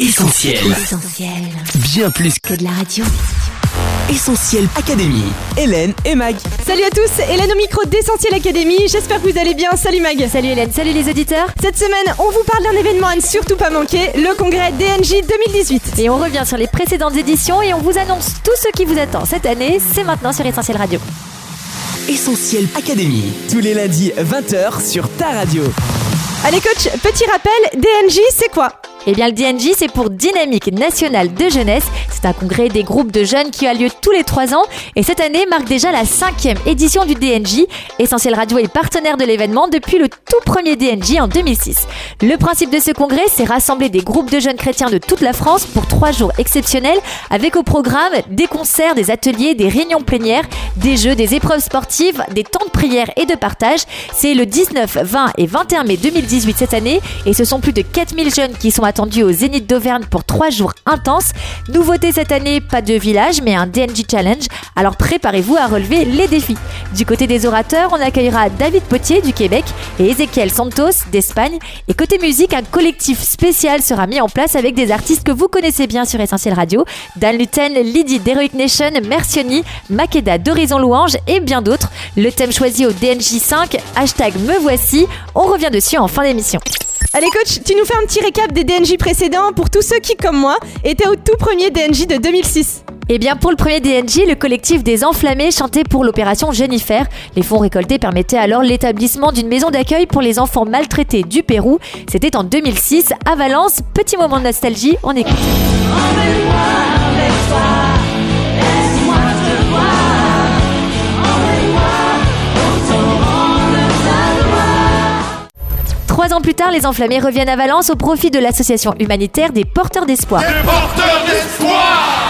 Essentiel. Essentiel. Bien plus Que de la radio. Essentiel Académie. Hélène et Mag. Salut à tous, Hélène au micro d'Essentiel Academy. J'espère que vous allez bien. Salut Mag. Salut Hélène, salut les auditeurs. Cette semaine, on vous parle d'un événement à ne surtout pas manquer, le congrès DNJ 2018. Et on revient sur les précédentes éditions et on vous annonce tout ce qui vous attend cette année. C'est maintenant sur Essentiel Radio. Essentiel Académie. Tous les lundis 20h sur ta radio. Allez coach, petit rappel, DNJ c'est quoi? Eh bien, le DNJ, c'est pour Dynamique Nationale de Jeunesse. C'est un congrès des groupes de jeunes qui a lieu tous les trois ans. Et cette année marque déjà la cinquième édition du DNJ. Essentiel Radio est partenaire de l'événement depuis le tout premier DNJ en 2006. Le principe de ce congrès, c'est rassembler des groupes de jeunes chrétiens de toute la France pour trois jours exceptionnels avec au programme des concerts, des ateliers, des réunions plénières, des jeux, des épreuves sportives, des temps de prière et de partage. C'est le 19, 20 et 21 mai 2018 cette année et ce sont plus de 4000 jeunes qui sont attendus au Zénith d'Auvergne pour trois jours intenses. Nouveauté cette année, pas de village mais un DNJ Challenge. Alors préparez-vous à relever les défis. Du côté des orateurs, on accueillera David Potier du Québec et Ezequiel Santos d'Espagne. Et côté musique, un collectif spécial sera mis en place avec des artistes que vous connaissez bien sur Essentiel Radio. Dan Luten, Lydie d'Heroic Nation, Mercioni, Makeda d'Horizon Louange et bien d'autres. Le thème choisi au DNJ5, hashtag me voici. On revient dessus en fin d'émission. Allez coach, tu nous fais un petit récap des DNJ précédents pour tous ceux qui, comme moi, étaient au tout premier DNJ de 2006. Eh bien, pour le premier DNJ, le collectif des Enflammés chantait pour l'opération Jennifer. Les fonds récoltés permettaient alors l'établissement d'une maison d'accueil pour les enfants maltraités du Pérou. C'était en 2006 à Valence. Petit moment de nostalgie, on écoute. Trois ans plus tard, les Enflammés reviennent à Valence au profit de l'association humanitaire des Porteurs d'Espoir. Les porteurs d'espoir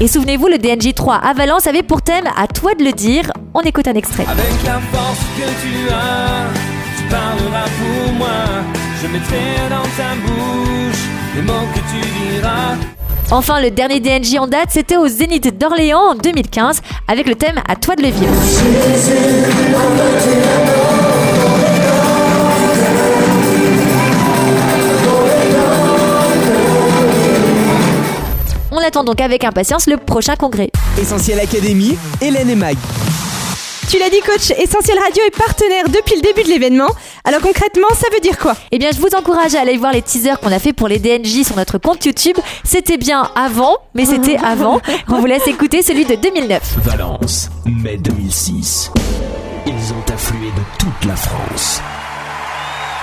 Et souvenez-vous, le DNJ 3 à Valence avait pour thème À toi de le dire. On écoute un extrait. Avec la force que tu as, tu parleras pour moi. Je mettrai dans ta bouche les mots que tu diras. Enfin, le dernier DNJ en date, c'était au Zénith d'Orléans en 2015 avec le thème À toi de le vivre. On attend donc avec impatience le prochain congrès. Essentiel Académie. Hélène et Mag. Tu l'as dit coach, Essentiel Radio est partenaire depuis le début de l'événement. Alors concrètement, ça veut dire quoi? Eh bien, je vous encourage à aller voir les teasers qu'on a fait pour les DNJ sur notre compte YouTube. C'était bien avant, mais c'était avant. On vous laisse écouter celui de 2009. Valence, mai 2006. Ils ont afflué de toute la France.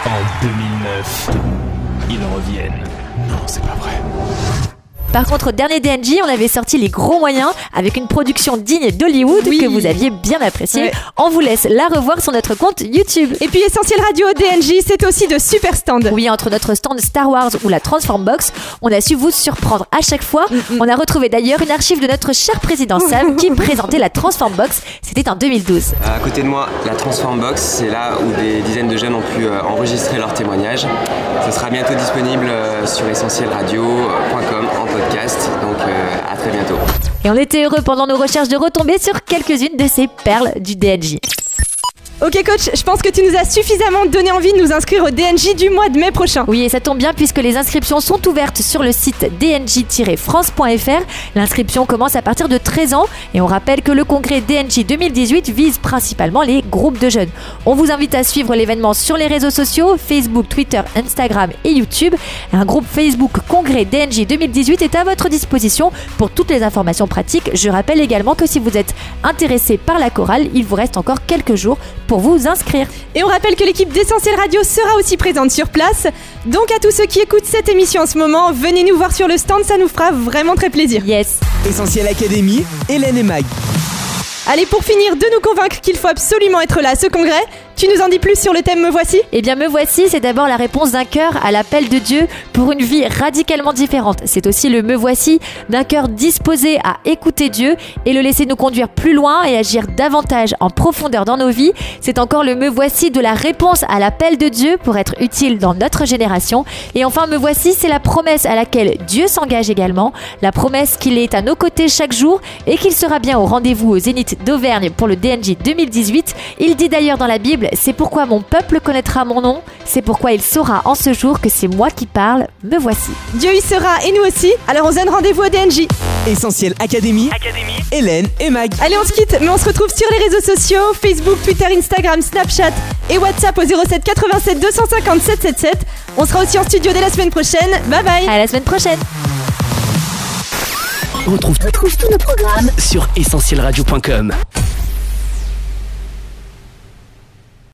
En 2009, ils reviennent. Non, c'est pas vrai. Par contre, au dernier DNJ, on avait sorti les gros moyens avec une production digne d'Hollywood Oui. que vous aviez bien appréciée. Ouais. On vous laisse la revoir sur notre compte YouTube. Et puis Essentiel Radio DNJ, c'est aussi de super stands. Oui, entre notre stand Star Wars ou la Transform Box, on a su vous surprendre à chaque fois. On a retrouvé d'ailleurs une archive de notre cher président Sam qui présentait la Transform Box. C'était en 2012. À côté de moi, la Transform Box, c'est là où des dizaines de jeunes ont pu euh, enregistrer leurs témoignages. Ça sera bientôt disponible euh, sur essentielradio.com en euh. Et on était heureux pendant nos recherches de retomber sur quelques-unes de ces perles du DNJ. Ok coach, je pense que tu nous as suffisamment donné envie de nous inscrire au DNJ du mois de mai prochain. Oui, et ça tombe bien puisque les inscriptions sont ouvertes sur le site dnj-france.fr. L'inscription commence à partir de 13 ans et on rappelle que le congrès DNJ 2018 vise principalement les groupes de jeunes. On vous invite à suivre l'événement sur les réseaux sociaux, Facebook, Twitter, Instagram et YouTube. Un groupe Facebook Congrès DNJ 2018 est à votre disposition pour toutes les informations pratiques. Je rappelle également que si vous êtes intéressé par la chorale, il vous reste encore quelques jours pour vous inscrire. Et on rappelle que l'équipe d'Essentiel Radio sera aussi présente sur place. Donc à tous ceux qui écoutent cette émission en ce moment, venez nous voir sur le stand, ça nous fera vraiment très plaisir. Yes. Essentiel Académie. Hélène et Mag. Allez, pour finir de nous convaincre qu'il faut absolument être là à ce congrès, Tu nous en dis plus sur le thème Me Voici? Eh bien, me voici, c'est d'abord la réponse d'un cœur à l'appel de Dieu pour une vie radicalement différente. C'est aussi le me voici d'un cœur disposé à écouter Dieu et le laisser nous conduire plus loin et agir davantage en profondeur dans nos vies. C'est encore le me voici de la réponse à l'appel de Dieu pour être utile dans notre génération. Et enfin, me voici, c'est la promesse à laquelle Dieu s'engage également, la promesse qu'il est à nos côtés chaque jour et qu'il sera bien au rendez-vous au Zénith d'Auvergne pour le DNJ 2018. Il dit d'ailleurs dans la Bible, c'est pourquoi mon peuple connaîtra mon nom, c'est pourquoi il saura en ce jour que c'est moi qui parle, me voici. Dieu y sera et nous aussi. Alors on se donne rendez-vous au DNJ. Essentiel Académie, Hélène et Mag. Allez, on se quitte, mais on se retrouve sur les réseaux sociaux Facebook, Twitter, Instagram, Snapchat et WhatsApp au 07 87 250 777. On sera aussi en studio dès la semaine prochaine. Bye bye. À la semaine prochaine. On retrouve, Retrouve tous nos programmes sur essentielradio.com.